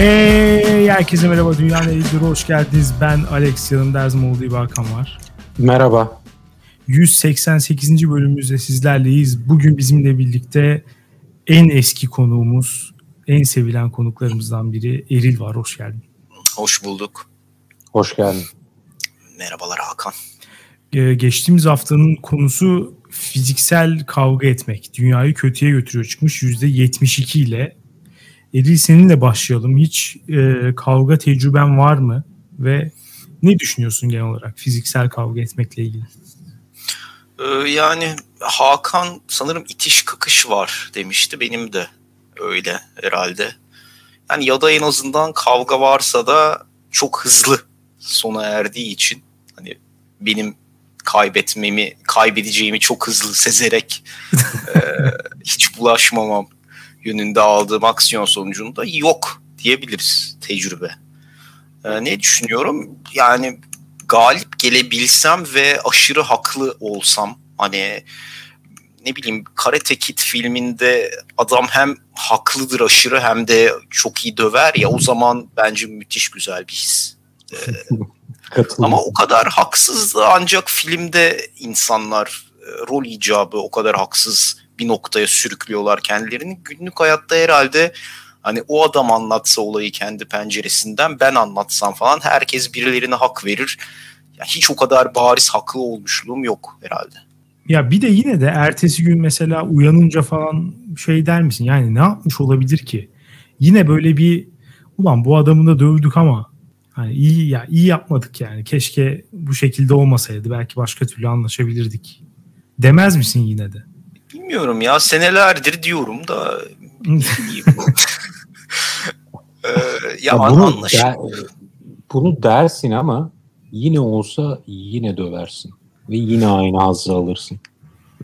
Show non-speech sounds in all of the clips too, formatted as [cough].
Hey herkese merhaba Dünya Neydi'ye hoş geldiniz. Ben Alex yanımda her zaman olduğu gibi Hakan var. Merhaba. 188. bölümümüzde sizlerleyiz. Bugün bizimle birlikte en eski konuğumuz, en sevilen konuklarımızdan biri Eril var. Hoş geldin. Hoş bulduk. Hoş geldin. Merhabalar Hakan. Ee, geçtiğimiz haftanın konusu fiziksel kavga etmek. Dünyayı kötüye götürüyor çıkmış %72 ile. Eril seninle başlayalım. Hiç e, kavga tecrüben var mı? Ve ne düşünüyorsun genel olarak fiziksel kavga etmekle ilgili? Ee, yani Hakan sanırım itiş kakış var demişti. Benim de öyle herhalde. Yani ya da en azından kavga varsa da çok hızlı sona erdiği için hani benim kaybetmemi, kaybedeceğimi çok hızlı sezerek e, [laughs] hiç bulaşmamam yönünde aldığım aksiyon sonucunda yok diyebiliriz tecrübe. E, ne düşünüyorum? Yani galip gelebilsem ve aşırı haklı olsam hani ne bileyim Karate Kid filminde adam hem haklıdır aşırı hem de çok iyi döver ya o zaman bence müthiş güzel bir his. Ee, [laughs] ama o kadar haksızdı ancak filmde insanlar e, rol icabı o kadar haksız bir noktaya sürüklüyorlar kendilerini. Günlük hayatta herhalde hani o adam anlatsa olayı kendi penceresinden ben anlatsam falan herkes birilerine hak verir. Ya hiç o kadar bariz haklı olmuşluğum yok herhalde. Ya bir de yine de ertesi gün mesela uyanınca falan şey der misin? Yani ne yapmış olabilir ki? Yine böyle bir ulan bu adamı da dövdük ama hani iyi ya iyi yapmadık yani. Keşke bu şekilde olmasaydı. Belki başka türlü anlaşabilirdik. Demez misin yine de? Bilmiyorum ya senelerdir diyorum da [laughs] ee, ya, ya bunu, anlaşılır. Der, bunu dersin ama yine olsa yine döversin ve yine aynı hazzı alırsın.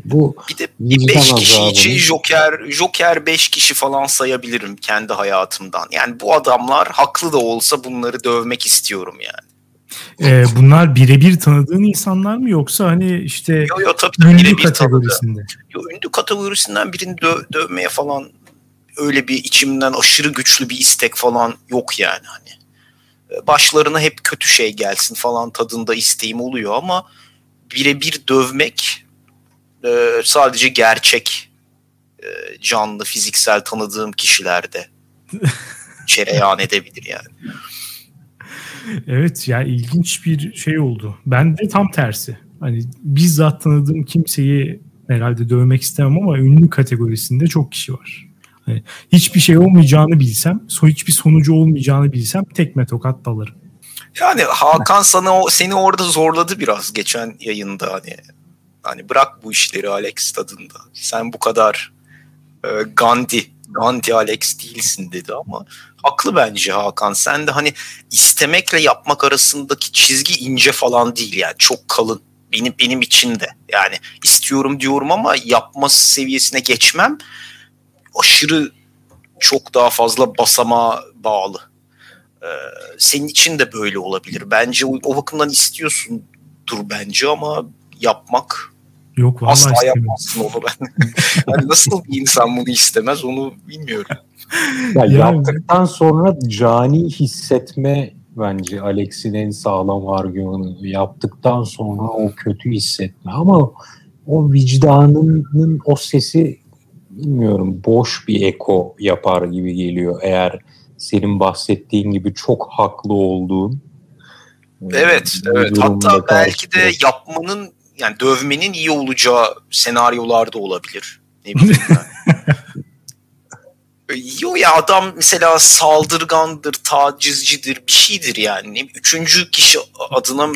Bu bir de bir beş kişi için Joker Joker 5 kişi falan sayabilirim kendi hayatımdan. Yani bu adamlar haklı da olsa bunları dövmek istiyorum yani. Ee, bunlar birebir tanıdığın insanlar mı yoksa hani işte yo, yo, tabii, tabii, ünlü kategorisinde? Yo, ünlü kategorisinden birini dö dövmeye falan öyle bir içimden aşırı güçlü bir istek falan yok yani hani. Ee, başlarına hep kötü şey gelsin falan tadında isteğim oluyor ama birebir dövmek e, sadece gerçek e, canlı fiziksel tanıdığım kişilerde [laughs] çereyan edebilir yani. Evet ya ilginç bir şey oldu. Ben de tam tersi. Hani bizzat tanıdığım kimseyi herhalde dövmek istemem ama ünlü kategorisinde çok kişi var. Hani hiçbir şey olmayacağını bilsem, hiçbir sonucu olmayacağını bilsem tekme tokat dalarım. Yani Hakan sana seni orada zorladı biraz geçen yayında hani hani bırak bu işleri Alex tadında. Sen bu kadar e, Gandhi Gandhi Alex değilsin dedi ama haklı bence Hakan. Sen de hani istemekle yapmak arasındaki çizgi ince falan değil yani çok kalın. Benim benim için de yani istiyorum diyorum ama yapma seviyesine geçmem aşırı çok daha fazla basama bağlı. Ee, senin için de böyle olabilir. Bence o, o bakımdan istiyorsundur bence ama yapmak Yok vallahi Asla istemiyorum. yapmazsın onu ben. [laughs] yani nasıl bir insan bunu istemez onu bilmiyorum. Ya yani, yaptıktan sonra cani hissetme bence Alex'in en sağlam argümanı. Yaptıktan sonra o kötü hissetme ama o vicdanının o sesi bilmiyorum boş bir eko yapar gibi geliyor eğer senin bahsettiğin gibi çok haklı olduğun Evet, evet. Hatta belki de yapmanın yani dövmenin iyi olacağı senaryolarda olabilir. Ne bileyim ben. [laughs] Yo ya adam mesela saldırgandır, tacizcidir, bir şeydir yani. Üçüncü kişi adına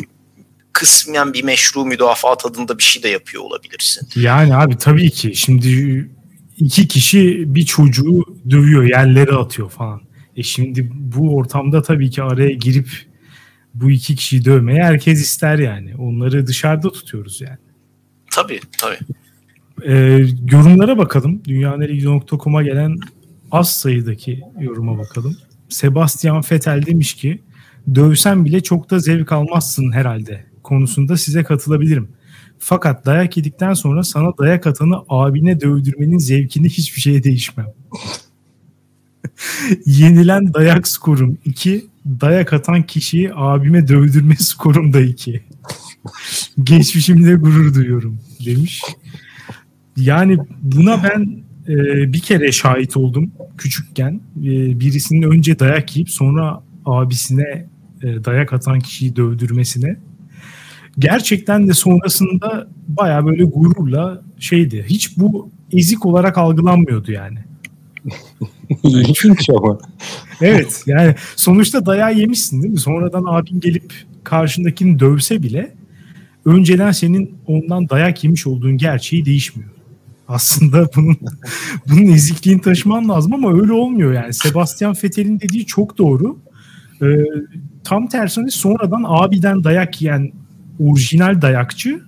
kısmen bir meşru müdafaa adında bir şey de yapıyor olabilirsin. Yani abi tabii ki. Şimdi iki kişi bir çocuğu dövüyor, yerlere atıyor falan. E şimdi bu ortamda tabii ki araya girip bu iki kişiyi dövmeyi herkes ister yani. Onları dışarıda tutuyoruz yani. Tabii tabii. Ee, yorumlara bakalım. Dünyanerigi.com'a gelen az sayıdaki yoruma bakalım. Sebastian Vettel demiş ki dövsen bile çok da zevk almazsın herhalde konusunda size katılabilirim. Fakat dayak yedikten sonra sana dayak atanı abine dövdürmenin zevkini hiçbir şeye değişmem. [laughs] Yenilen dayak skorum 2. Dayak atan kişiyi abime dövdürme [laughs] skorum da 2. Geçmişimle gurur duyuyorum demiş. Yani buna ben e, bir kere şahit oldum küçükken. E, birisinin önce dayak yiyip sonra abisine e, dayak atan kişiyi dövdürmesine. Gerçekten de sonrasında baya böyle gururla şeydi. Hiç bu ezik olarak algılanmıyordu yani. [laughs] İlginç ama. Evet yani sonuçta dayağı yemişsin değil mi? Sonradan abin gelip karşındakini dövse bile önceden senin ondan dayak yemiş olduğun gerçeği değişmiyor. Aslında bunun [laughs] bunun ezikliğini taşıman lazım ama öyle olmuyor yani. Sebastian Vettel'in dediği çok doğru. Ee, tam tersine sonradan abiden dayak yiyen orijinal dayakçı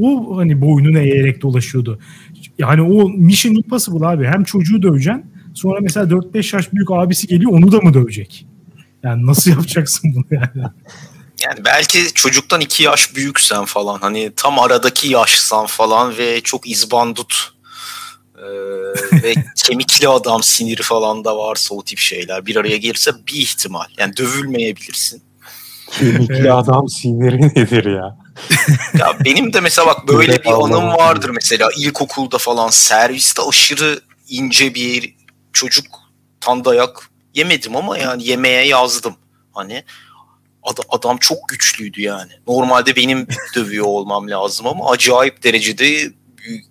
o hani boynunu eğerek dolaşıyordu. Yani o Mission Impossible abi. Hem çocuğu döveceksin sonra mesela 4-5 yaş büyük abisi geliyor onu da mı dövecek? Yani nasıl yapacaksın bunu yani? Yani belki çocuktan iki yaş büyüksen falan hani tam aradaki yaşsan falan ve çok izbandut ee, ve [laughs] kemikli adam siniri falan da varsa o tip şeyler bir araya gelirse bir ihtimal. Yani dövülmeyebilirsin. Kemikli evet. adam siniri nedir ya? [laughs] ya benim de mesela bak böyle bir anım vardır mesela ilkokulda falan serviste aşırı ince bir çocuk tan dayak yemedim ama yani yemeğe yazdım. Hani adam çok güçlüydü yani. Normalde benim [laughs] dövüyor olmam lazım ama acayip derecede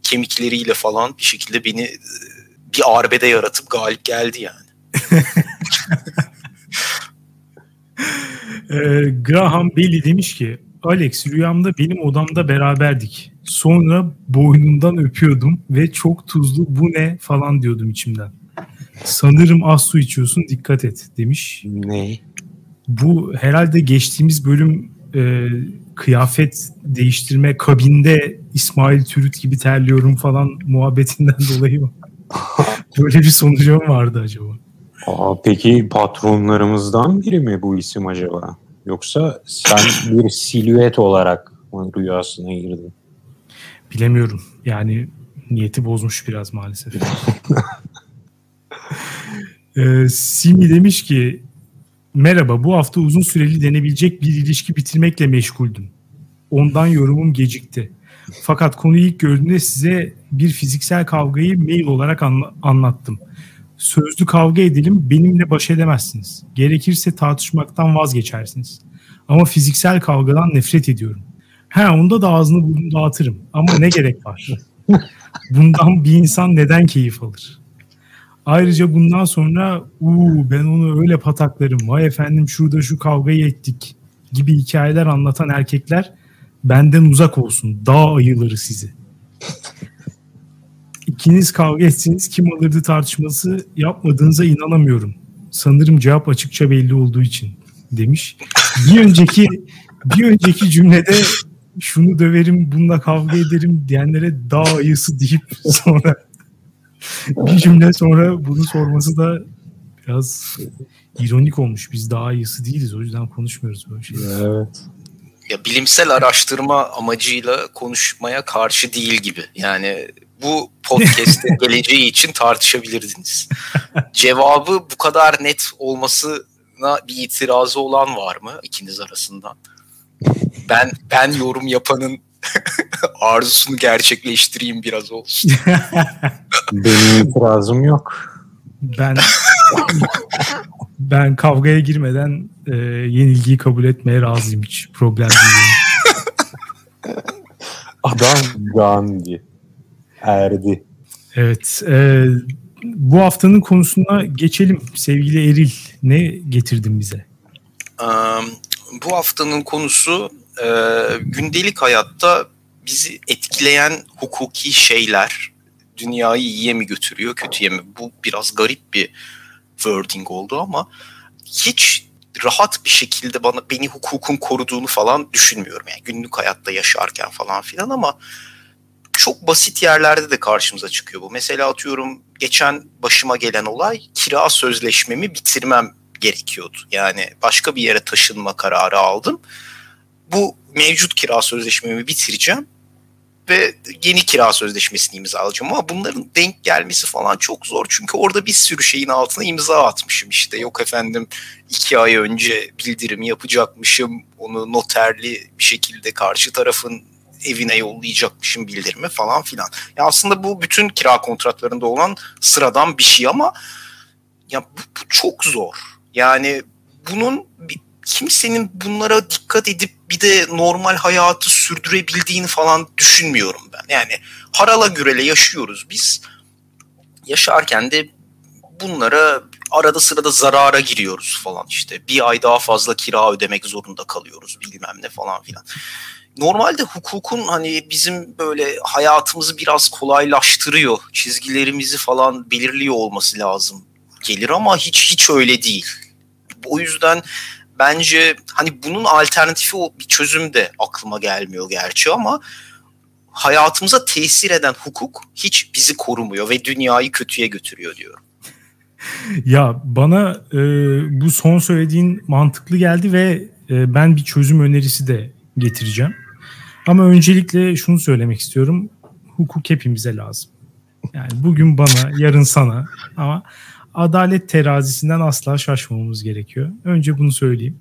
kemikleriyle falan bir şekilde beni e, bir arbede yaratıp galip geldi yani. [laughs] Ee, Graham Bailey demiş ki Alex rüyamda benim odamda beraberdik. Sonra boynundan öpüyordum ve çok tuzlu bu ne falan diyordum içimden. Sanırım az su içiyorsun dikkat et demiş. Ne? Bu herhalde geçtiğimiz bölüm e, kıyafet değiştirme kabinde İsmail Türüt gibi terliyorum falan muhabbetinden [laughs] dolayı mı? [laughs] Böyle bir sonucu mu vardı acaba? Aa, peki patronlarımızdan biri mi bu isim acaba? Yoksa sen bir silüet olarak mı rüyasına girdin? Bilemiyorum. Yani niyeti bozmuş biraz maalesef. [laughs] [laughs] ee, Simi demiş ki Merhaba, bu hafta uzun süreli denebilecek bir ilişki bitirmekle meşguldüm. Ondan yorumum gecikti. Fakat konuyu ilk gördüğümde size bir fiziksel kavgayı mail olarak anla- anlattım. Sözlü kavga edelim, benimle baş edemezsiniz. Gerekirse tartışmaktan vazgeçersiniz. Ama fiziksel kavgadan nefret ediyorum. Ha onda da ağzını burnunu dağıtırım. Ama ne gerek var? [laughs] Bundan bir insan neden keyif alır? Ayrıca bundan sonra uuu ben onu öyle pataklarım. Vay efendim şurada şu kavgayı ettik gibi hikayeler anlatan erkekler benden uzak olsun. Dağ ayıları sizi. İkiniz kavga etsiniz kim alırdı tartışması yapmadığınıza inanamıyorum. Sanırım cevap açıkça belli olduğu için demiş. Bir önceki bir önceki cümlede şunu döverim, bununla kavga ederim diyenlere dağ ayısı deyip sonra [laughs] bir cümle sonra bunu sorması da biraz ironik olmuş. Biz daha iyisi değiliz. O yüzden konuşmuyoruz böyle şeyler. Evet. Ya bilimsel araştırma amacıyla konuşmaya karşı değil gibi. Yani bu podcast'in [laughs] geleceği için tartışabilirdiniz. Cevabı bu kadar net olmasına bir itirazı olan var mı ikiniz arasından? Ben ben yorum yapanın [laughs] arzusunu gerçekleştireyim biraz olsun. [laughs] Benim itirazım yok. Ben ben kavgaya girmeden e, yenilgiyi kabul etmeye razıyım hiç problem değil. [laughs] Adam Gandhi. Erdi. Evet. E, bu haftanın konusuna geçelim. Sevgili Eril ne getirdin bize? Um, bu haftanın konusu e, gündelik hayatta bizi etkileyen hukuki şeyler dünyayı iyiye mi götürüyor, kötüye mi? Bu biraz garip bir wording oldu ama hiç rahat bir şekilde bana beni hukukun koruduğunu falan düşünmüyorum. Yani günlük hayatta yaşarken falan filan ama çok basit yerlerde de karşımıza çıkıyor bu. Mesela atıyorum geçen başıma gelen olay kira sözleşmemi bitirmem gerekiyordu. Yani başka bir yere taşınma kararı aldım. Bu mevcut kira sözleşmemi bitireceğim ve yeni kira sözleşmesini imzalayacağım ama bunların denk gelmesi falan çok zor çünkü orada bir sürü şeyin altına imza atmışım işte yok efendim iki ay önce bildirimi yapacakmışım onu noterli bir şekilde karşı tarafın evine yollayacakmışım bildirimi falan filan. Ya aslında bu bütün kira kontratlarında olan sıradan bir şey ama ya bu, bu çok zor. Yani bunun bir, kimsenin bunlara dikkat edip bir de normal hayatı sürdürebildiğini falan düşünmüyorum ben. Yani harala gürele yaşıyoruz biz. Yaşarken de bunlara arada sırada zarara giriyoruz falan işte. Bir ay daha fazla kira ödemek zorunda kalıyoruz bilmem ne falan filan. Normalde hukukun hani bizim böyle hayatımızı biraz kolaylaştırıyor. Çizgilerimizi falan belirliyor olması lazım gelir ama hiç hiç öyle değil. O yüzden bence hani bunun alternatifi bir çözüm de aklıma gelmiyor gerçi ama hayatımıza tesir eden hukuk hiç bizi korumuyor ve dünyayı kötüye götürüyor diyorum. [laughs] Ya bana e, bu son söylediğin mantıklı geldi ve e, ben bir çözüm önerisi de getireceğim. Ama öncelikle şunu söylemek istiyorum. Hukuk hepimize lazım. Yani bugün bana, yarın sana ama adalet terazisinden asla şaşmamamız gerekiyor. Önce bunu söyleyeyim.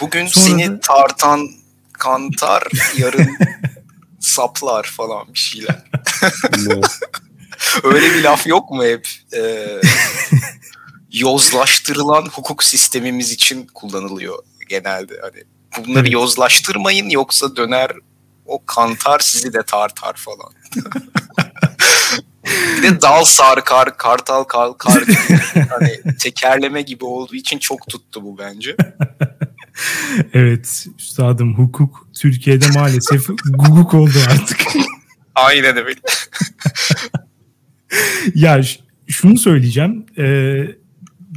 Bugün Sonra seni da... tartan kantar, yarın [laughs] saplar falan bir şeyler. [laughs] Öyle bir laf yok mu hep? Ee, [laughs] yozlaştırılan hukuk sistemimiz için kullanılıyor genelde. Hani bunları yozlaştırmayın yoksa döner o kantar sizi de tartar falan. [laughs] bir de dal sarkar, kartal kalkar [laughs] hani tekerleme gibi olduğu için çok tuttu bu bence. [laughs] evet üstadım hukuk Türkiye'de maalesef guguk oldu artık. Aynen öyle. ya şunu söyleyeceğim. E,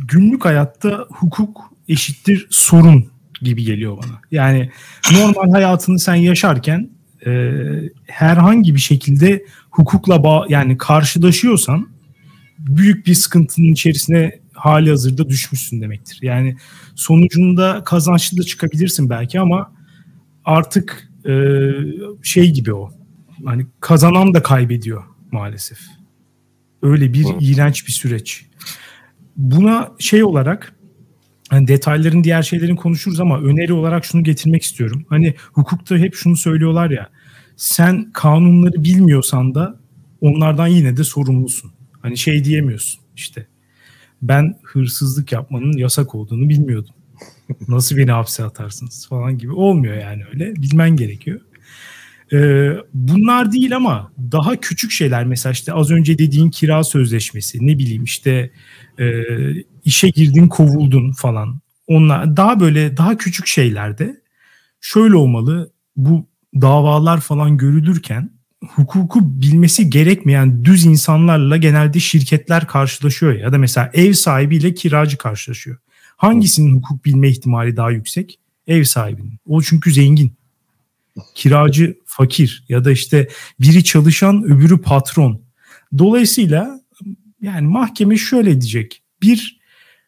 günlük hayatta hukuk eşittir sorun gibi geliyor bana. Yani normal hayatını sen yaşarken e, herhangi bir şekilde hukukla bağ, yani karşılaşıyorsan büyük bir sıkıntının içerisine hali hazırda düşmüşsün demektir. Yani sonucunda kazançlı da çıkabilirsin belki ama artık e, şey gibi o. Hani kazanan da kaybediyor maalesef. Öyle bir Hı. iğrenç bir süreç. Buna şey olarak hani detayların diğer şeylerin konuşuruz ama öneri olarak şunu getirmek istiyorum. Hani hukukta hep şunu söylüyorlar ya sen kanunları bilmiyorsan da onlardan yine de sorumlusun. Hani şey diyemiyorsun işte ben hırsızlık yapmanın yasak olduğunu bilmiyordum. Nasıl beni hapse atarsınız falan gibi olmuyor yani öyle. Bilmen gerekiyor. Ee, bunlar değil ama daha küçük şeyler mesela işte az önce dediğin kira sözleşmesi ne bileyim işte e, işe girdin kovuldun falan. Onlar daha böyle daha küçük şeylerde şöyle olmalı bu davalar falan görülürken hukuku bilmesi gerekmeyen düz insanlarla genelde şirketler karşılaşıyor ya da mesela ev sahibiyle kiracı karşılaşıyor. Hangisinin hukuk bilme ihtimali daha yüksek? Ev sahibinin. O çünkü zengin. Kiracı fakir ya da işte biri çalışan öbürü patron. Dolayısıyla yani mahkeme şöyle diyecek. Bir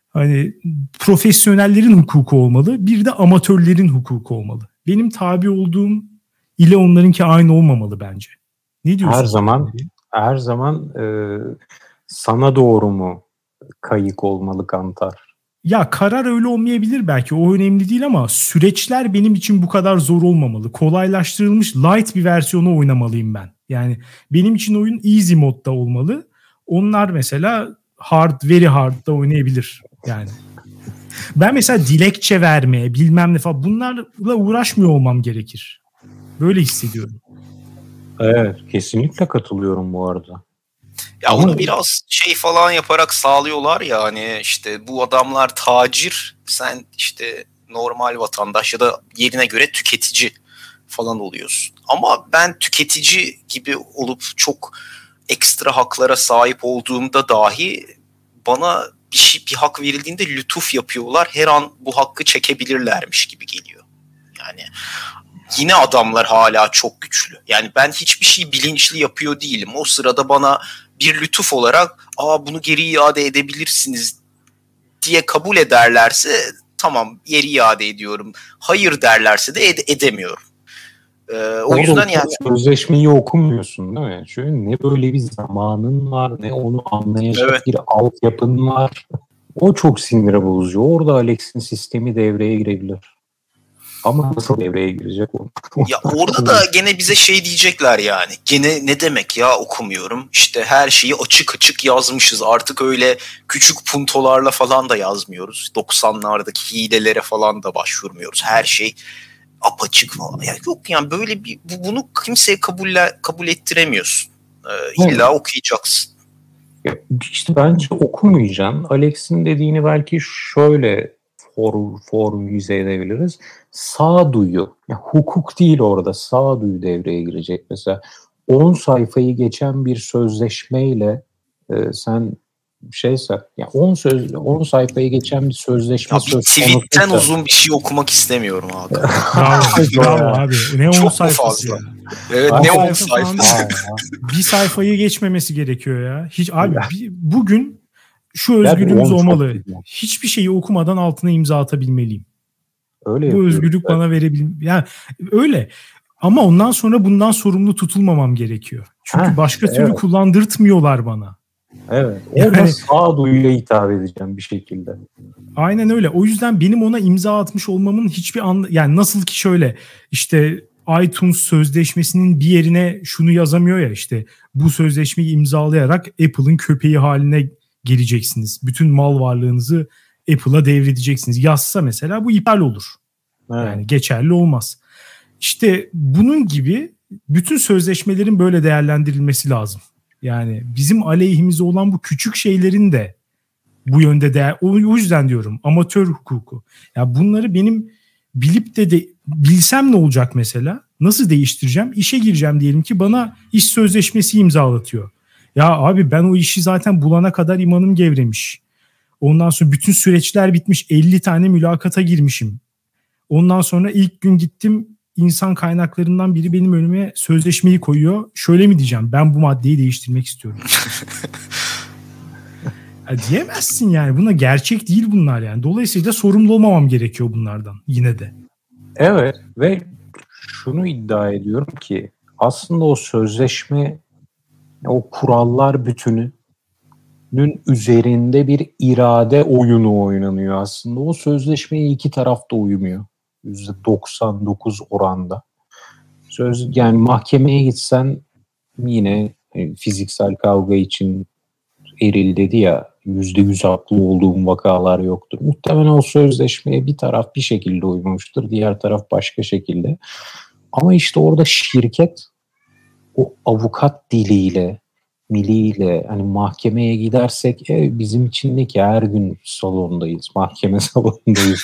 hani profesyonellerin hukuku olmalı, bir de amatörlerin hukuku olmalı. Benim tabi olduğum ile onlarınki aynı olmamalı bence. Ne diyorsun? Her zaman her zaman e, sana doğru mu kayık olmalı kantar? Ya karar öyle olmayabilir belki o önemli değil ama süreçler benim için bu kadar zor olmamalı. Kolaylaştırılmış light bir versiyonu oynamalıyım ben. Yani benim için oyun easy modda olmalı. Onlar mesela hard, very hard'da oynayabilir yani. Ben mesela dilekçe vermeye bilmem ne falan bunlarla uğraşmıyor olmam gerekir. Böyle hissediyorum. Evet kesinlikle katılıyorum bu arada. Ya Ama... onu biraz şey falan yaparak sağlıyorlar ya hani işte bu adamlar tacir sen işte normal vatandaş ya da yerine göre tüketici falan oluyorsun. Ama ben tüketici gibi olup çok ekstra haklara sahip olduğumda dahi bana bir şey bir hak verildiğinde lütuf yapıyorlar. Her an bu hakkı çekebilirlermiş gibi geliyor. Yani yine adamlar hala çok güçlü. Yani ben hiçbir şey bilinçli yapıyor değilim. O sırada bana bir lütuf olarak aa bunu geri iade edebilirsiniz diye kabul ederlerse tamam geri iade ediyorum. Hayır derlerse de ed- edemiyorum. Ee, o Orada yüzden yani sözleşmeyi okumuyorsun değil mi? Şöyle ne böyle bir zamanın var ne onu anlayacak evet. bir altyapın var. O çok sinire bozucu. Orada Alex'in sistemi devreye girebilir. Ama nasıl devreye girecek o? ya orada da gene bize şey diyecekler yani. Gene ne demek ya okumuyorum. İşte her şeyi açık açık yazmışız. Artık öyle küçük puntolarla falan da yazmıyoruz. 90'lardaki hilelere falan da başvurmuyoruz. Her şey apaçık falan. Ya yok yani böyle bir bu, bunu kimseye kabul kabul ettiremiyorsun. Ee, illa okuyacaksın. Ya işte bence okumayacaksın. Alex'in dediğini belki şöyle for, formülize edebiliriz. Sağduyu, yani hukuk değil orada sağduyu devreye girecek. Mesela 10 sayfayı geçen bir sözleşmeyle e, sen şeyse ya 10 söz 10 sayfayı geçen bir sözleşme ya söz tweetten uzun bir şey okumak istemiyorum abi. [laughs] bravo, bravo abi. Ne 10 sayfası fazla. ya. Evet abi, ne 10 sayfa. bir sayfayı geçmemesi gerekiyor ya. Hiç abi bir, bugün şu özgürlüğümüz olmalı. Hiçbir şeyi okumadan altına imza atabilmeliyim. Öyle Bu özgürlük evet. bana verebil yani öyle. Ama ondan sonra bundan sorumlu tutulmamam gerekiyor. Çünkü Heh, başka türlü evet. kullandırtmıyorlar bana. Evet. Orada yani, sağduyuyla hitap edeceğim bir şekilde. Aynen öyle. O yüzden benim ona imza atmış olmamın hiçbir an yani nasıl ki şöyle işte iTunes sözleşmesinin bir yerine şunu yazamıyor ya işte bu sözleşmeyi imzalayarak Apple'ın köpeği haline geleceksiniz. Bütün mal varlığınızı Apple'a devredeceksiniz. Yazsa mesela bu iptal olur. Evet. Yani geçerli olmaz. İşte bunun gibi bütün sözleşmelerin böyle değerlendirilmesi lazım. Yani bizim aleyhimize olan bu küçük şeylerin de bu yönde değer. O, yüzden diyorum amatör hukuku. Ya bunları benim bilip de, de bilsem ne olacak mesela? Nasıl değiştireceğim? İşe gireceğim diyelim ki bana iş sözleşmesi imzalatıyor. Ya abi ben o işi zaten bulana kadar imanım gevremiş. Ondan sonra bütün süreçler bitmiş. 50 tane mülakata girmişim. Ondan sonra ilk gün gittim insan kaynaklarından biri benim önüme sözleşmeyi koyuyor. Şöyle mi diyeceğim? Ben bu maddeyi değiştirmek istiyorum. [laughs] ya diyemezsin yani. Buna gerçek değil bunlar yani. Dolayısıyla sorumlu olmamam gerekiyor bunlardan yine de. Evet ve şunu iddia ediyorum ki aslında o sözleşme o kurallar bütününün üzerinde bir irade oyunu oynanıyor aslında. O sözleşmeye iki taraf da uymuyor. %99 oranda. Söz yani mahkemeye gitsen yine e, fiziksel kavga için eril dedi ya yüzde yüz haklı olduğum vakalar yoktur. Muhtemelen o sözleşmeye bir taraf bir şekilde uymamıştır, diğer taraf başka şekilde. Ama işte orada şirket o avukat diliyle, miliyle hani mahkemeye gidersek e, bizim için ne ki her gün salondayız, mahkeme [laughs] salondayız.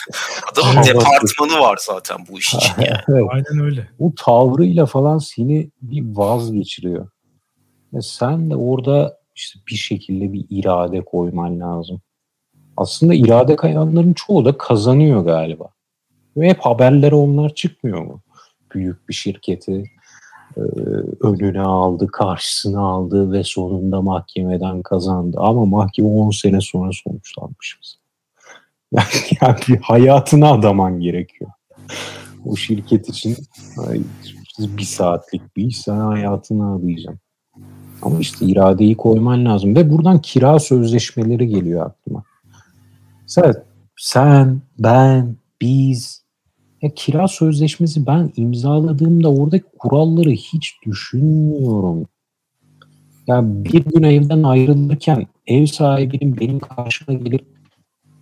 Adamın departmanı var zaten bu iş için [laughs] yani. evet. Aynen öyle. Bu tavrıyla falan seni bir vazgeçiriyor. Ve sen de orada işte bir şekilde bir irade koyman lazım. Aslında irade kayanların çoğu da kazanıyor galiba. Ve hep haberlere onlar çıkmıyor mu? Büyük bir şirketi önüne aldı, karşısına aldı ve sonunda mahkemeden kazandı. Ama mahkeme 10 sene sonra sonuçlanmışız. [laughs] Yani, yani hayatını adaman gerekiyor. O şirket için bir saatlik bir iş sen hayatını adayacaksın. Ama işte iradeyi koyman lazım. Ve buradan kira sözleşmeleri geliyor aklıma. Sen, sen ben, biz, ya kira sözleşmesi ben imzaladığımda oradaki kuralları hiç düşünmüyorum. Ya bir gün evden ayrılırken ev sahibinin benim karşıma gelip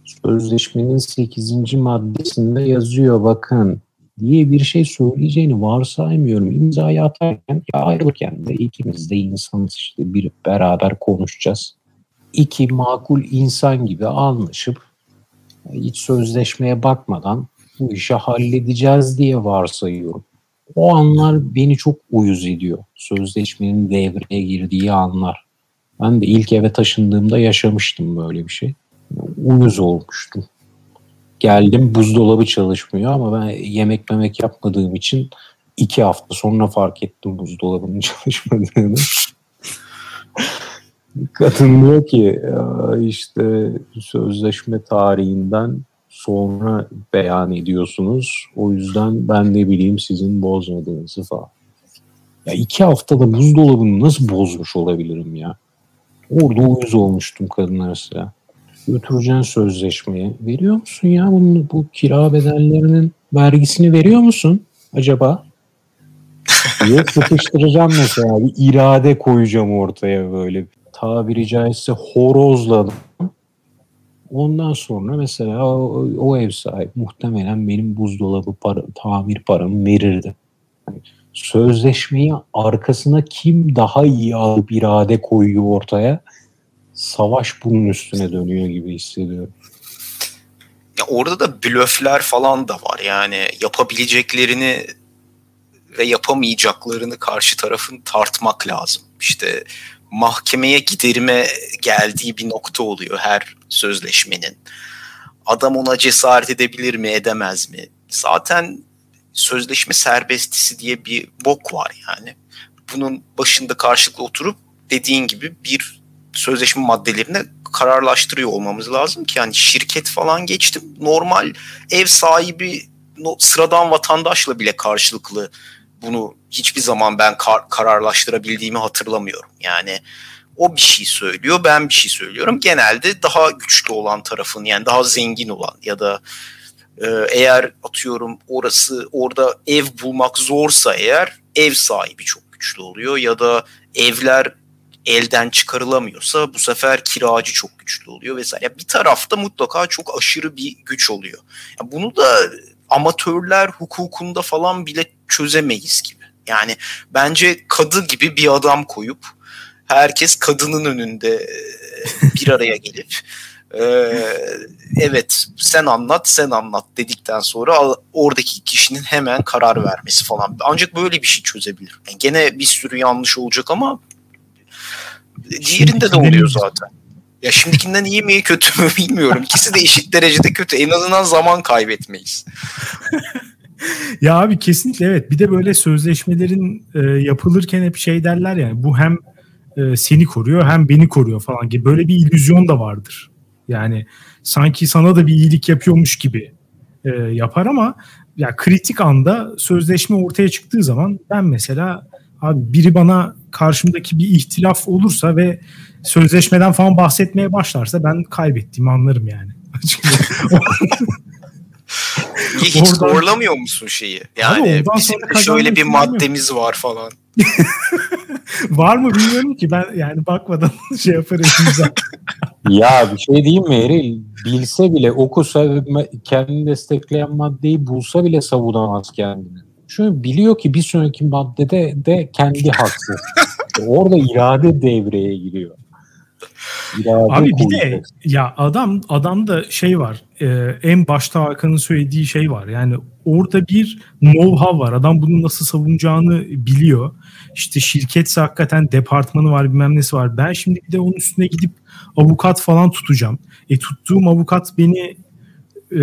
sözleşmenin 8. maddesinde yazıyor bakın diye bir şey söyleyeceğini varsaymıyorum. İmzayı atarken ya ayrılırken de ikimiz de insanız işte bir beraber konuşacağız. İki makul insan gibi anlaşıp hiç sözleşmeye bakmadan bu işi halledeceğiz diye varsayıyorum. O anlar beni çok uyuz ediyor. Sözleşmenin devreye girdiği anlar. Ben de ilk eve taşındığımda yaşamıştım böyle bir şey. Uyuz olmuştum. Geldim buzdolabı çalışmıyor ama ben yemek memek yapmadığım için iki hafta sonra fark ettim buzdolabının [laughs] çalışmadığını. Kadın diyor ki işte sözleşme tarihinden sonra beyan ediyorsunuz. O yüzden ben de bileyim sizin bozmadığınızı falan. Ya iki haftada buzdolabını nasıl bozmuş olabilirim ya? Orada uyuz olmuştum kadınlar sıra. Götüreceksin sözleşmeyi. Veriyor musun ya bunu, bu kira bedellerinin vergisini veriyor musun acaba? diye sıkıştıracağım mesela. Bir irade koyacağım ortaya böyle. Tabiri caizse horozladım. Ondan sonra mesela o, o ev sahibi muhtemelen benim buzdolabı para, tamir paramı verirdi. Yani sözleşmeyi arkasına kim daha iyi alıp irade koyuyor ortaya savaş bunun üstüne dönüyor gibi hissediyorum. Ya orada da blöfler falan da var. Yani yapabileceklerini ve yapamayacaklarını karşı tarafın tartmak lazım. İşte mahkemeye giderime geldiği bir nokta oluyor her sözleşmenin. Adam ona cesaret edebilir mi, edemez mi? Zaten sözleşme serbestisi diye bir bok var yani. Bunun başında karşılıklı oturup dediğin gibi bir sözleşme maddelerine kararlaştırıyor olmamız lazım ki yani şirket falan geçtim. Normal ev sahibi sıradan vatandaşla bile karşılıklı bunu hiçbir zaman ben kar- kararlaştırabildiğimi hatırlamıyorum. Yani o bir şey söylüyor, ben bir şey söylüyorum. Genelde daha güçlü olan tarafın yani daha zengin olan ya da e, eğer atıyorum orası orada ev bulmak zorsa eğer ev sahibi çok güçlü oluyor ya da evler elden çıkarılamıyorsa bu sefer kiracı çok güçlü oluyor vesaire. Bir tarafta mutlaka çok aşırı bir güç oluyor. Yani bunu da amatörler hukukunda falan bile çözemeyiz gibi. Yani bence kadı gibi bir adam koyup herkes kadının önünde e, bir araya gelip e, evet sen anlat sen anlat dedikten sonra oradaki kişinin hemen karar vermesi falan. Ancak böyle bir şey çözebilir. Yani gene bir sürü yanlış olacak ama diğerinde de oluyor zaten. Ya şimdikinden iyi mi kötü mü bilmiyorum. İkisi de eşit derecede kötü. En azından zaman kaybetmeyiz. [laughs] [laughs] ya abi kesinlikle evet. Bir de böyle sözleşmelerin e, yapılırken hep şey derler yani bu hem e, seni koruyor hem beni koruyor falan gibi böyle bir illüzyon da vardır. Yani sanki sana da bir iyilik yapıyormuş gibi e, yapar ama ya kritik anda sözleşme ortaya çıktığı zaman ben mesela abi biri bana karşımdaki bir ihtilaf olursa ve sözleşmeden falan bahsetmeye başlarsa ben kaybettiğimi anlarım yani. [laughs] [laughs] hiç oradan... zorlamıyor musun şeyi? Yani bizim şöyle bir maddemiz var falan. [laughs] var mı bilmiyorum ki ben yani bakmadan [laughs] şey yaparım [laughs] ya bir şey diyeyim mi Eril? Bilse bile okusa kendini destekleyen maddeyi bulsa bile savunamaz kendini. Çünkü biliyor ki bir sonraki maddede de kendi haksız. Orada irade devreye giriyor. Abi bir de ya adam adam da şey var. E, en başta Hakan'ın söylediği şey var. Yani orada bir know-how var. Adam bunu nasıl savunacağını biliyor. İşte şirketse hakikaten departmanı var bilmem nesi var. Ben şimdi bir de onun üstüne gidip avukat falan tutacağım. E tuttuğum avukat beni e,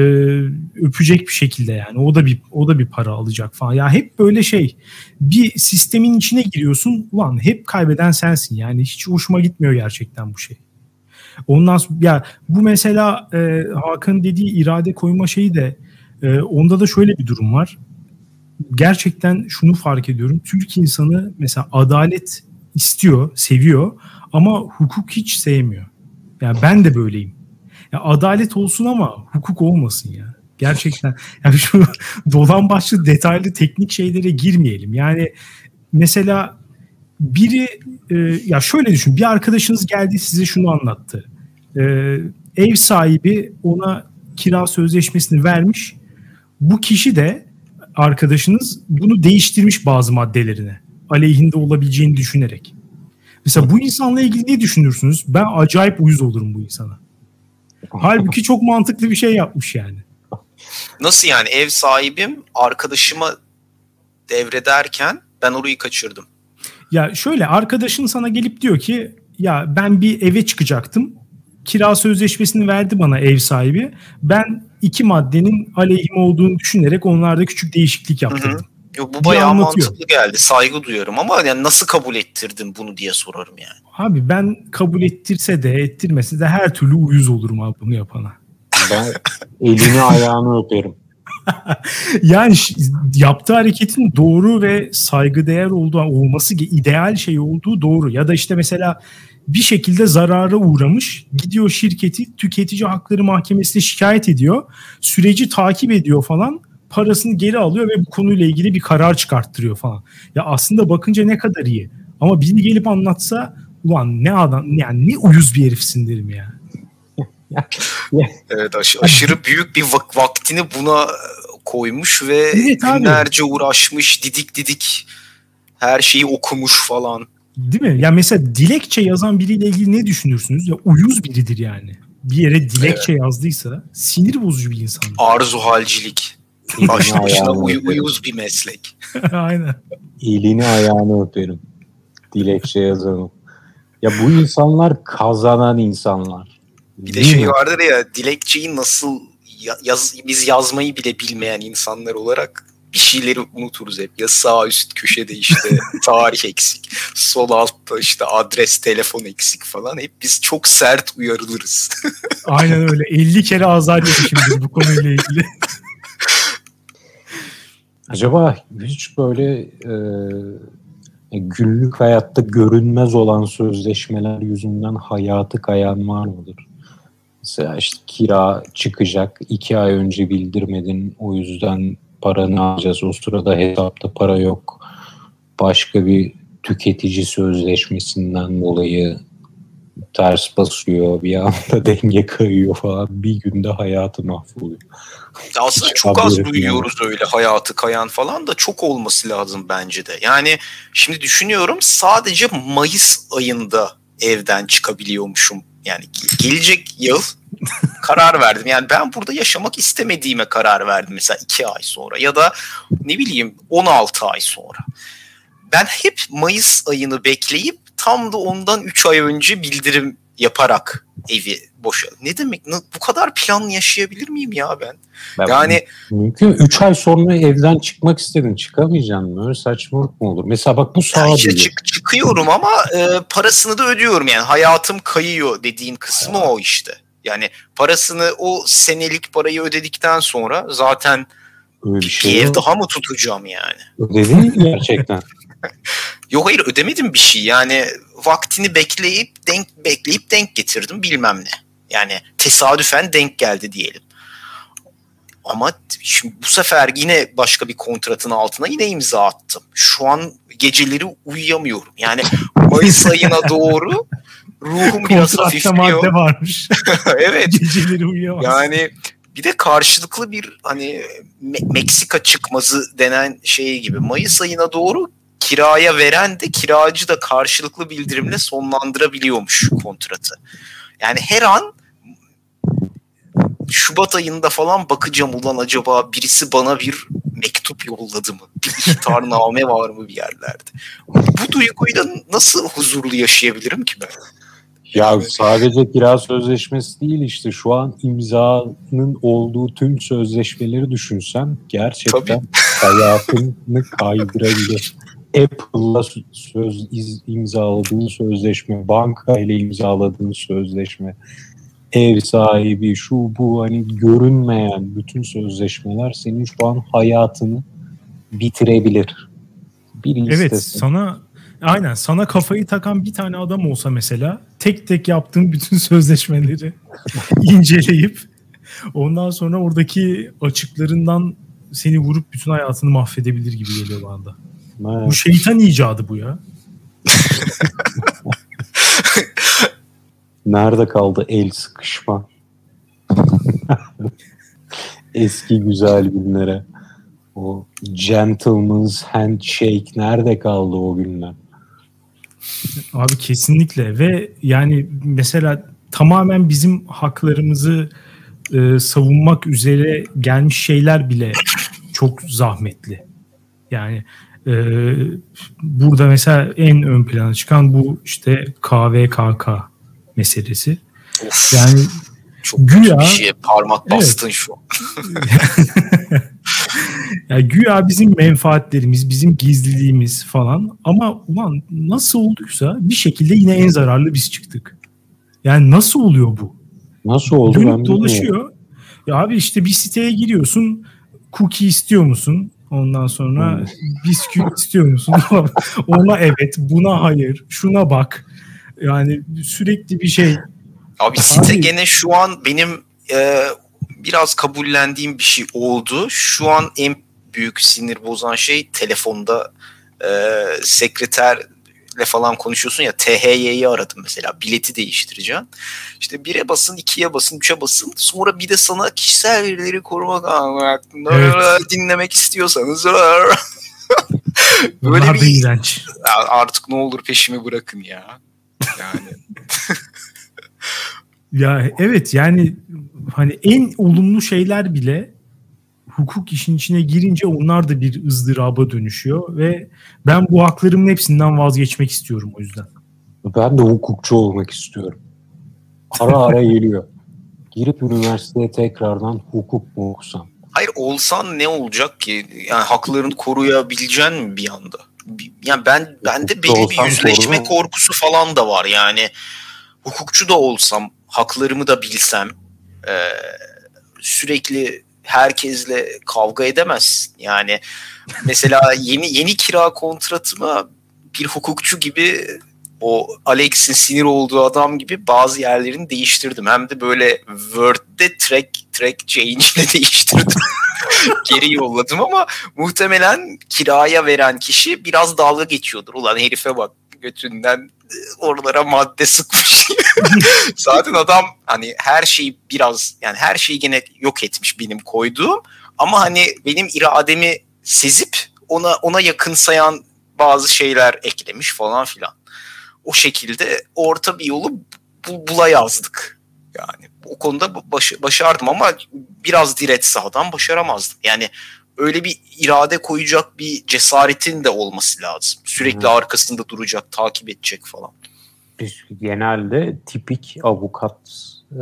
öpecek bir şekilde yani o da bir o da bir para alacak falan. Ya hep böyle şey bir sistemin içine giriyorsun ulan hep kaybeden sensin yani hiç hoşuma gitmiyor gerçekten bu şey. Ondan sonra ya bu mesela e, Hakan dediği irade koyma şeyi de e, onda da şöyle bir durum var. Gerçekten şunu fark ediyorum. Türk insanı mesela adalet istiyor, seviyor ama hukuk hiç sevmiyor. Yani ben de böyleyim. Ya adalet olsun ama hukuk olmasın ya. Gerçekten. [laughs] Yani şu dolan başlı detaylı teknik şeylere girmeyelim. Yani mesela biri e, ya şöyle düşün. Bir arkadaşınız geldi size şunu anlattı. E, ev sahibi ona kira sözleşmesini vermiş. Bu kişi de arkadaşınız bunu değiştirmiş bazı maddelerini. Aleyhinde olabileceğini düşünerek. Mesela bu insanla ilgili ne düşünürsünüz? Ben acayip uyuz olurum bu insana. Halbuki çok mantıklı bir şey yapmış yani. Nasıl yani ev sahibim arkadaşıma devrederken ben orayı kaçırdım. Ya şöyle arkadaşın sana gelip diyor ki ya ben bir eve çıkacaktım. Kira sözleşmesini verdi bana ev sahibi. Ben iki maddenin aleyhime olduğunu düşünerek onlarda küçük değişiklik yaptırdım. Hı hı. Yo, bu bayağı mantıklı geldi. Saygı duyuyorum ama yani nasıl kabul ettirdin bunu diye sorarım yani. Abi ben kabul ettirse de ettirmese de her türlü uyuz olurum abi bunu yapana. Ben elini ayağını öperim. [laughs] yani yaptığı hareketin doğru ve saygıdeğer olduğu olması ideal şey olduğu doğru. Ya da işte mesela bir şekilde zarara uğramış. Gidiyor şirketi tüketici hakları mahkemesine şikayet ediyor. Süreci takip ediyor falan. Parasını geri alıyor ve bu konuyla ilgili bir karar çıkarttırıyor falan. Ya aslında bakınca ne kadar iyi. Ama biri gelip anlatsa ulan ne adam yani ne uyuz bir herifsin derim ya. [laughs] evet aş- aşırı büyük bir vak- vaktini buna koymuş ve evet, günlerce abi. uğraşmış didik didik her şeyi okumuş falan. Değil mi? Ya mesela dilekçe yazan biriyle ilgili ne düşünürsünüz? Ya uyuz biridir yani. Bir yere dilekçe evet. yazdıysa sinir bozucu bir insan. Arzu halcilik. Başlı başına uy- uyuz bir meslek. [laughs] [laughs] Aynen. İyiliğini ayağını öperim. Dilekçe yazanım. Ya bu insanlar kazanan insanlar. Bir de şey vardır ya dilekçeyi nasıl yaz, biz yazmayı bile bilmeyen insanlar olarak bir şeyleri unuturuz hep. Ya sağ üst köşede işte [laughs] tarih eksik. Sol altta işte adres, telefon eksik falan. Hep biz çok sert uyarılırız. Aynen öyle. 50 kere azar yemişimdir bu konuyla ilgili. Acaba hiç böyle e, günlük hayatta görünmez olan sözleşmeler yüzünden hayatı kayan var mıdır? Mesela işte kira çıkacak, iki ay önce bildirmedin, o yüzden paranı alacağız. O sırada hesapta para yok. Başka bir tüketici sözleşmesinden dolayı ters basıyor, bir anda [laughs] denge kayıyor falan. Bir günde hayatı mahvoluyor. Aslında Hiç çok az duyuyoruz yani. öyle hayatı kayan falan da çok olması lazım bence de. Yani şimdi düşünüyorum sadece Mayıs ayında evden çıkabiliyormuşum. Yani gelecek yıl [laughs] karar verdim. Yani ben burada yaşamak istemediğime karar verdim mesela iki ay sonra ya da ne bileyim 16 ay sonra. Ben hep Mayıs ayını bekleyip tam da ondan 3 ay önce bildirim yaparak evi boşa. Ne demek? Bu kadar planlı yaşayabilir miyim ya ben? ben yani mümkün 3 ay sonra evden çıkmak istedin. Çıkamayacaksın mı? Öyle saçmalık mı olur? Mesela bak bu sağ işte çık, çıkıyorum ama e, parasını da ödüyorum yani. Hayatım kayıyor dediğin kısmı o işte. Yani parasını o senelik parayı ödedikten sonra zaten Öyle bir, şey ev daha mı tutacağım yani? Ödedin mi gerçekten? Yok hayır ödemedim bir şey. Yani vaktini bekleyip denk bekleyip denk getirdim bilmem ne. Yani tesadüfen denk geldi diyelim. Ama şimdi bu sefer yine başka bir kontratın altına yine imza attım. Şu an geceleri uyuyamıyorum. Yani [laughs] Mayıs ayına doğru ruhum biraz hafifliyor. madde varmış. [laughs] evet. Geceleri uyuyamaz. Yani bir de karşılıklı bir hani Me- Meksika çıkmazı denen şey gibi. Mayıs ayına doğru kiraya veren de kiracı da karşılıklı bildirimle sonlandırabiliyormuş kontratı. Yani her an Şubat ayında falan bakacağım ulan acaba birisi bana bir mektup yolladı mı? Bir ihtarname var mı bir yerlerde? Bu duyguyla nasıl huzurlu yaşayabilirim ki ben? Ya sadece kira sözleşmesi değil işte şu an imzanın olduğu tüm sözleşmeleri düşünsen gerçekten Tabii. hayatını kaydırabilir. Apple'la söz imzaladığın sözleşme, banka ile imzaladığın sözleşme, ev sahibi, şu bu hani görünmeyen bütün sözleşmeler senin şu an hayatını bitirebilir. Bir evet sana aynen sana kafayı takan bir tane adam olsa mesela tek tek yaptığın bütün [laughs] sözleşmeleri [laughs] inceleyip ondan sonra oradaki açıklarından seni vurup bütün hayatını mahvedebilir gibi geliyor bana da. Evet. Bu şeytan icadı bu ya. [laughs] Nerede kaldı el sıkışma? [laughs] Eski güzel günlere. O gentleman's handshake nerede kaldı o günler? Abi kesinlikle ve yani mesela tamamen bizim haklarımızı e, savunmak üzere gelmiş şeyler bile çok zahmetli. Yani ee, burada mesela en ön plana çıkan bu işte KVKK meselesi. Of, yani çok güya bir şeye parmak bastın evet. şu an. [laughs] yani güya bizim menfaatlerimiz, bizim gizliliğimiz falan ama ulan nasıl olduysa bir şekilde yine en zararlı biz çıktık. Yani nasıl oluyor bu? Nasıl oldu Dönüp dolaşıyor. Ya abi işte bir siteye giriyorsun. Cookie istiyor musun? Ondan sonra bisküvit istiyor musun? [laughs] Ona evet, buna hayır, şuna bak. Yani sürekli bir şey. Abi site Abi, gene şu an benim e, biraz kabullendiğim bir şey oldu. Şu an en büyük sinir bozan şey telefonda e, sekreterle falan konuşuyorsun ya THY'yi aradım mesela bileti değiştireceğim. İşte bire basın, ikiye basın, üçe basın. Sonra bir de sana kişisel verileri korumak hakkında evet. dinlemek istiyorsanız [laughs] böyle Bunlar bir iğrenç. Artık ne olur peşimi bırakın ya. Yani [laughs] ya evet yani hani en olumlu şeyler bile hukuk işin içine girince onlar da bir ızdıraba dönüşüyor ve ben bu haklarımın hepsinden vazgeçmek istiyorum o yüzden. Ben de hukukçu olmak istiyorum. Ara ara geliyor. Girip üniversiteye tekrardan hukuk mu okusam? Hayır olsan ne olacak ki? Yani haklarını koruyabileceksin mi bir anda? Yani ben bende belli bir yüzleşme korurum. korkusu falan da var yani. Hukukçu da olsam, haklarımı da bilsem, e, sürekli herkesle kavga edemez. Yani mesela [laughs] yeni yeni kira kontratımı bir hukukçu gibi o Alex'in sinir olduğu adam gibi bazı yerlerini değiştirdim. Hem de böyle Word'de track track change ile [laughs] değiştirdim. Geri yolladım ama muhtemelen kiraya veren kişi biraz dalga geçiyordur. Ulan herife bak götünden oralara madde sıkmış. [laughs] Zaten adam hani her şeyi biraz yani her şeyi gene yok etmiş benim koyduğum ama hani benim irademi sezip ona ona yakınsayan bazı şeyler eklemiş falan filan. O şekilde orta bir yolu bu, bula yazdık. Yani o konuda baş, başardım ama biraz diret sahadan başaramazdım. Yani öyle bir irade koyacak bir cesaretin de olması lazım. Sürekli hmm. arkasında duracak, takip edecek falan. Biz genelde tipik avukat e,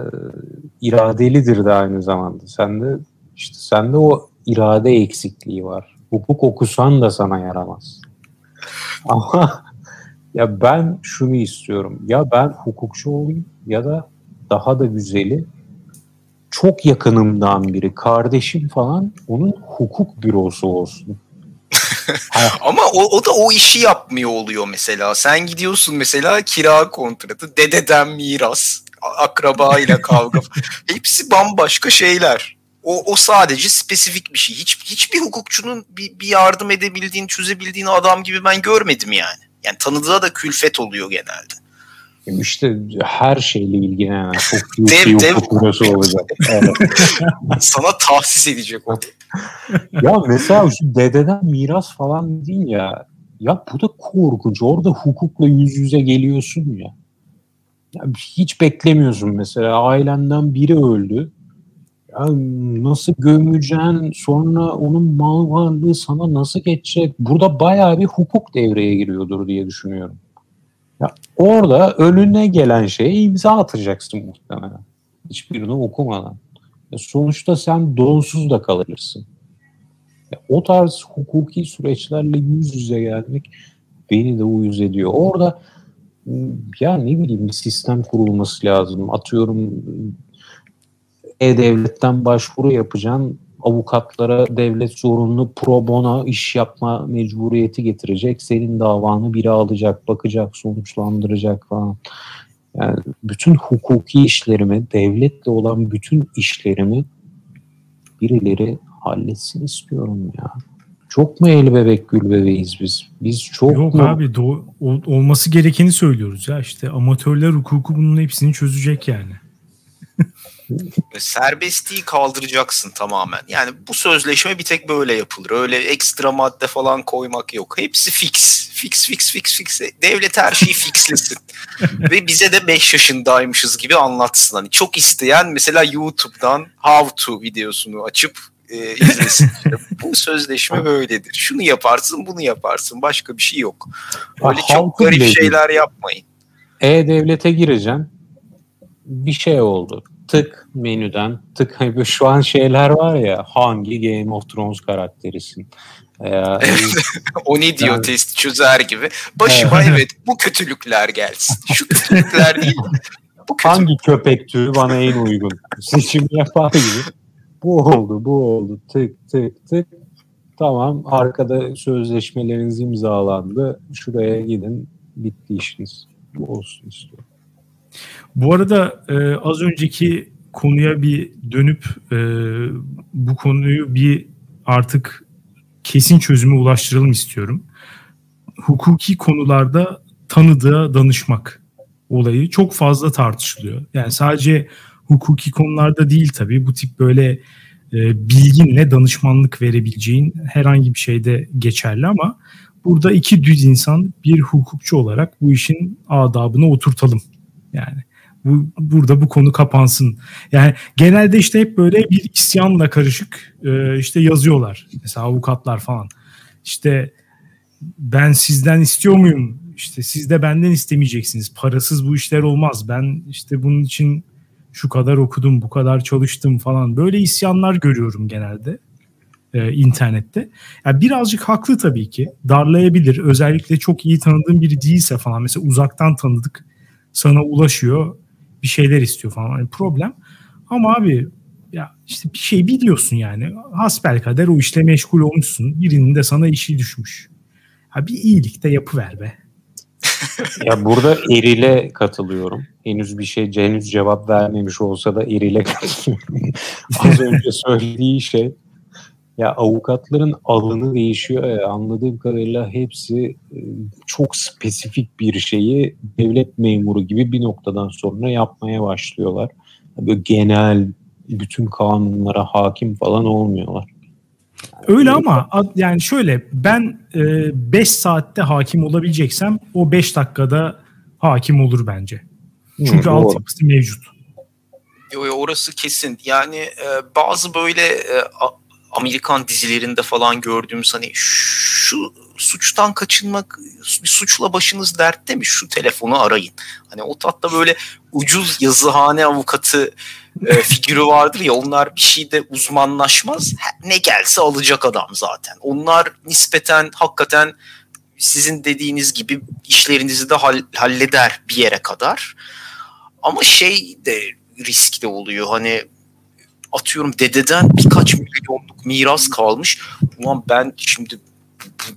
iradelidir de aynı zamanda. Sende işte sende o irade eksikliği var. Hukuk okusan da sana yaramaz. Ama ya ben şunu istiyorum. Ya ben hukukçu olayım ya da daha da güzeli çok yakınımdan biri, kardeşim falan onun hukuk bürosu olsun. [laughs] Ama o, o da o işi yapmıyor oluyor mesela. Sen gidiyorsun mesela kira kontratı, dededen miras, akraba ile kavga. [laughs] Hepsi bambaşka şeyler. O, o sadece spesifik bir şey. Hiç, hiçbir hukukçunun bir, bir yardım edebildiğini, çözebildiğini adam gibi ben görmedim yani. Yani tanıdığa da külfet oluyor genelde. İşte her şeyle ilgilenen çok büyük dev, bir hukuk olacak. Evet. [laughs] Sana tahsis edecek o. ya mesela şu dededen miras falan değil ya. Ya bu da korkunç. Orada hukukla yüz yüze geliyorsun ya. ya hiç beklemiyorsun mesela. Ailenden biri öldü. Ya nasıl gömeceksin? Sonra onun mal varlığı sana nasıl geçecek? Burada bayağı bir hukuk devreye giriyordur diye düşünüyorum. Ya orada önüne gelen şeye imza atacaksın muhtemelen. Hiçbirini okumadan. Ya sonuçta sen donsuz da kalırsın. Ya o tarz hukuki süreçlerle yüz yüze gelmek beni de uyuz ediyor. Orada ya ne bileyim bir sistem kurulması lazım. Atıyorum e-devletten başvuru yapacaksın avukatlara devlet zorunlu pro bono iş yapma mecburiyeti getirecek. Senin davanı biri alacak, bakacak, sonuçlandıracak falan. Yani bütün hukuki işlerimi, devletle olan bütün işlerimi birileri halletsin istiyorum ya. Çok mu el bebek gül bebeğiz biz? Biz çok Yok mu? abi do- olması gerekeni söylüyoruz ya işte amatörler hukuku bunun hepsini çözecek yani. [laughs] Serbestliği kaldıracaksın tamamen. Yani bu sözleşme bir tek böyle yapılır. Öyle ekstra madde falan koymak yok. Hepsi fix. Fix, fix, fix, fix. Devlet her şeyi [laughs] fixlesin. Ve bize de 5 yaşındaymışız gibi anlatsın. Hani çok isteyen mesela YouTube'dan How To videosunu açıp e, izlesin. bu sözleşme [laughs] böyledir. Şunu yaparsın, bunu yaparsın. Başka bir şey yok. Öyle ha, çok garip şeyler yapmayın. E-Devlet'e gireceğim. Bir şey oldu tık menüden tık [laughs] hani şu an şeyler var ya hangi Game of Thrones karakterisin? Ee, [laughs] o ne diyor yani, test çözer gibi. Başıma evet bu kötülükler gelsin. Şu kötülükler değil. Bu kötülük. Hangi köpek türü bana en uygun? [laughs] Seçim yapar gibi. Bu oldu, bu oldu. Tık tık tık. Tamam arkada sözleşmeleriniz imzalandı. Şuraya gidin. Bitti işiniz. Bu olsun istiyorum. Bu arada e, az önceki konuya bir dönüp e, bu konuyu bir artık kesin çözüme ulaştıralım istiyorum. Hukuki konularda tanıdığa danışmak olayı çok fazla tartışılıyor. Yani sadece hukuki konularda değil tabii bu tip böyle e, bilginle danışmanlık verebileceğin herhangi bir şeyde geçerli ama burada iki düz insan bir hukukçu olarak bu işin adabını oturtalım. Yani bu burada bu konu kapansın. Yani genelde işte hep böyle bir isyanla karışık e, işte yazıyorlar. Mesela avukatlar falan. İşte ben sizden istiyor muyum? İşte siz de benden istemeyeceksiniz. Parasız bu işler olmaz. Ben işte bunun için şu kadar okudum, bu kadar çalıştım falan. Böyle isyanlar görüyorum genelde e, internette. Yani birazcık haklı tabii ki. Darlayabilir. Özellikle çok iyi tanıdığım biri değilse falan. Mesela uzaktan tanıdık sana ulaşıyor. Bir şeyler istiyor falan. Yani problem. Ama abi ya işte bir şey biliyorsun yani. Hasbel kader o işle meşgul olmuşsun. Birinin de sana işi düşmüş. Ha bir iyilik de yapıver be. ya burada Eril'e katılıyorum. Henüz bir şey henüz cevap vermemiş olsa da Eril'e katılıyorum. Az önce söylediği şey ya avukatların alını değişiyor ya anladığım kadarıyla hepsi e, çok spesifik bir şeyi devlet memuru gibi bir noktadan sonra yapmaya başlıyorlar. Böyle genel bütün kanunlara hakim falan olmuyorlar. Öyle ama yani şöyle ben 5 e, saatte hakim olabileceksem o 5 dakikada hakim olur bence. Çünkü Hı, altyapısı mevcut. Yo, yo, orası kesin. Yani e, bazı böyle e, Amerikan dizilerinde falan gördüğümüz hani şu suçtan kaçınmak bir suçla başınız dertte mi şu telefonu arayın. Hani o tatta böyle ucuz yazıhane avukatı e, [laughs] figürü vardır ya onlar bir şeyde uzmanlaşmaz. Ne gelse alacak adam zaten. Onlar nispeten hakikaten sizin dediğiniz gibi işlerinizi de halleder bir yere kadar. Ama şey de riskli oluyor. Hani atıyorum dededen birkaç milyonluk miras kalmış. Ulan ben şimdi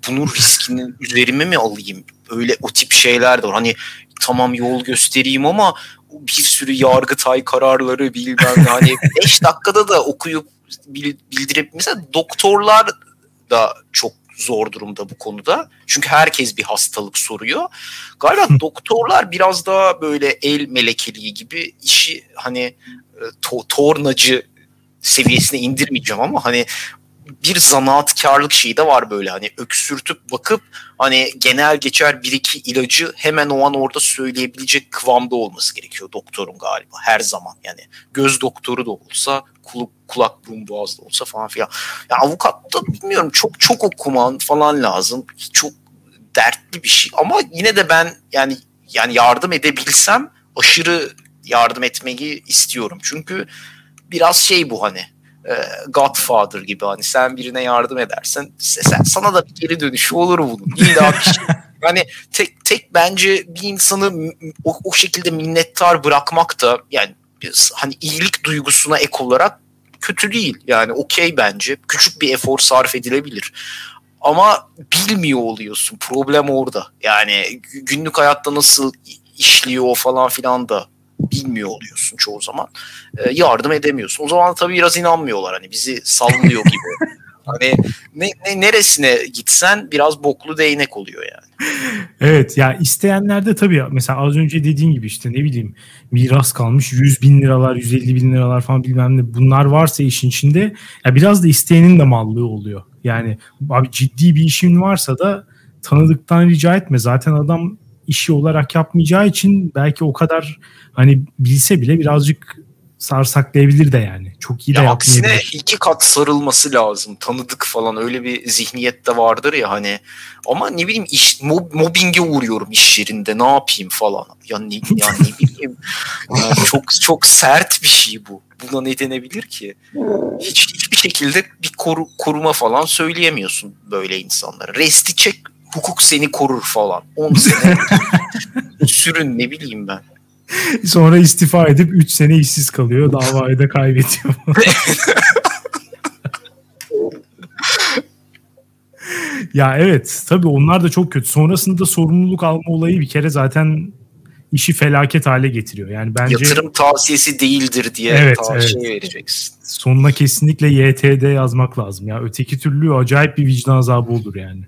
bunun riskini üzerime mi alayım? Öyle o tip şeyler de var. Hani tamam yol göstereyim ama bir sürü yargıtay kararları bilmem ne. Hani [laughs] 5 dakikada da okuyup bildirip mesela doktorlar da çok zor durumda bu konuda. Çünkü herkes bir hastalık soruyor. Galiba doktorlar biraz daha böyle el melekeliği gibi işi hani e, to- tornacı seviyesine indirmeyeceğim ama hani bir zanaatkarlık şeyi de var böyle hani öksürtüp bakıp hani genel geçer bir iki ilacı hemen o an orada söyleyebilecek kıvamda olması gerekiyor doktorun galiba her zaman yani göz doktoru da olsa kulak, kulak burun boğaz da olsa falan filan. Ya avukat da bilmiyorum çok çok okuman falan lazım. Çok dertli bir şey ama yine de ben yani yani yardım edebilsem aşırı yardım etmeyi istiyorum. Çünkü biraz şey bu hani e, Godfather gibi hani sen birine yardım edersen sen, sana da bir geri dönüşü olur bunun. İlla bir şey. [laughs] Yani tek tek bence bir insanı o, o şekilde minnettar bırakmak da yani hani iyilik duygusuna ek olarak kötü değil. Yani okey bence. Küçük bir efor sarf edilebilir. Ama bilmiyor oluyorsun. Problem orada. Yani günlük hayatta nasıl işliyor o falan filan da bilmiyor oluyorsun çoğu zaman. E, yardım edemiyorsun. O zaman tabii biraz inanmıyorlar hani bizi sallıyor gibi. [laughs] hani ne, ne, neresine gitsen biraz boklu değnek oluyor yani. Evet ya isteyenlerde tabii mesela az önce dediğin gibi işte ne bileyim miras kalmış 100 bin liralar 150 bin liralar falan bilmem ne bunlar varsa işin içinde ya biraz da isteyenin de mallığı oluyor. Yani abi ciddi bir işin varsa da tanıdıktan rica etme. Zaten adam işi olarak yapmayacağı için belki o kadar hani bilse bile birazcık sarsaklayabilir de yani. Çok iyi de ya aksine iki kat sarılması lazım. Tanıdık falan öyle bir zihniyet de vardır ya hani. Ama ne bileyim iş mob, mobbinge uğruyorum iş yerinde ne yapayım falan. Ya ne, ya ne [laughs] bileyim. Yani çok çok sert bir şey bu. Buna ne denebilir ki? Hiç hiçbir şekilde bir koru, koruma falan söyleyemiyorsun böyle insanlara. Resti çek hukuk seni korur falan. 10 sene [laughs] sürün ne bileyim ben. Sonra istifa edip 3 sene işsiz kalıyor. Davayı da kaybediyor. [laughs] ya evet tabii onlar da çok kötü. Sonrasında sorumluluk alma olayı bir kere zaten işi felaket hale getiriyor. Yani bence yatırım tavsiyesi değildir diye Evet, tavsiye evet. vereceksin. sonuna kesinlikle YTD yazmak lazım. Ya öteki türlü acayip bir vicdan azabı olur yani.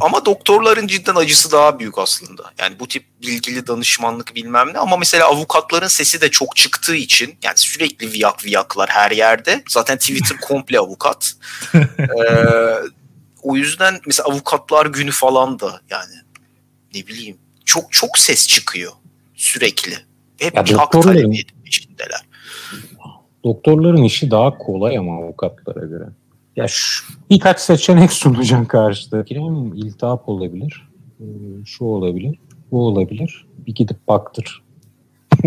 Ama doktorların cidden acısı daha büyük aslında. Yani bu tip bilgili danışmanlık bilmem ne ama mesela avukatların sesi de çok çıktığı için yani sürekli viyak viyaklar her yerde. Zaten Twitter komple avukat. [laughs] Ee, o yüzden mesela avukatlar günü falan da yani ne bileyim çok çok ses çıkıyor sürekli. Hep Ya bir hak talebi peşindeler. Doktorların işi daha kolay ama avukatlara göre. Ya şu, birkaç seçenek sunacaksın karşıdakine. İltihap olabilir. Şu olabilir. Bu olabilir. Bir gidip baktır. [laughs]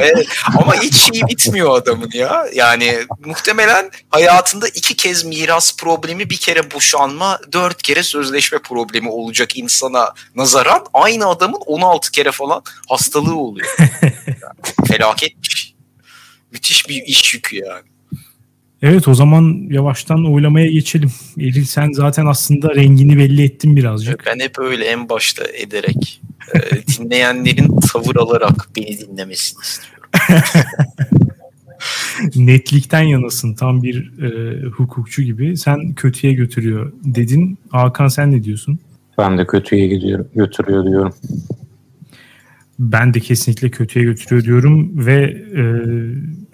Evet, ama hiç şey bitmiyor adamın ya. Yani muhtemelen hayatında iki kez miras problemi, bir kere boşanma, dört kere sözleşme problemi olacak insana nazaran aynı adamın 16 kere falan hastalığı oluyor. Yani [laughs] felaket bir şey. Müthiş bir iş yükü yani. Evet o zaman yavaştan oylamaya geçelim. Eril sen zaten aslında rengini belli ettin birazcık. Ben hep öyle en başta ederek e, [laughs] dinleyenlerin tavır alarak beni dinlemesini istiyorum. [laughs] Netlikten yanasın tam bir e, hukukçu gibi. Sen kötüye götürüyor dedin. Hakan sen ne diyorsun? Ben de kötüye gidiyor, götürüyor diyorum. Ben de kesinlikle kötüye götürüyor diyorum ve e,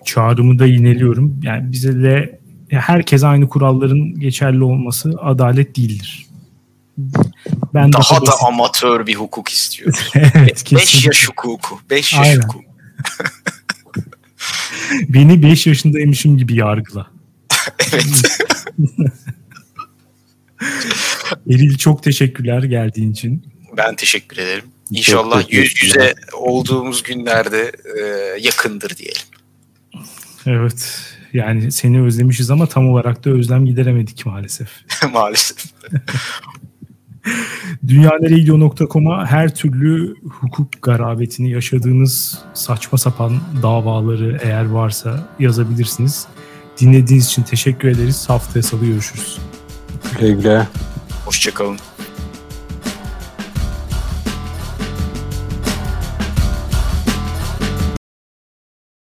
çağrımı da yineliyorum. Yani bize de herkes aynı kuralların geçerli olması adalet değildir. Ben Daha da basit- amatör bir hukuk istiyorum. [laughs] evet, 5 kesinlikle. yaş hukuku. 5 yaş Aynen. hukuku. [laughs] Beni 5 yaşındaymışım gibi yargıla. [laughs] Evet. Eril çok teşekkürler geldiğin için. Ben teşekkür ederim. İnşallah yüz yüze olduğumuz günlerde e, yakındır diyelim. Evet. Yani seni özlemişiz ama tam olarak da özlem gideremedik maalesef. [laughs] Maalesef. [laughs] Dünyaneregidio.com'a her türlü hukuk garabetini yaşadığınız saçma sapan davaları eğer varsa yazabilirsiniz. Dinlediğiniz için teşekkür ederiz. Haftaya salı görüşürüz. Güle güle. Hoşçakalın.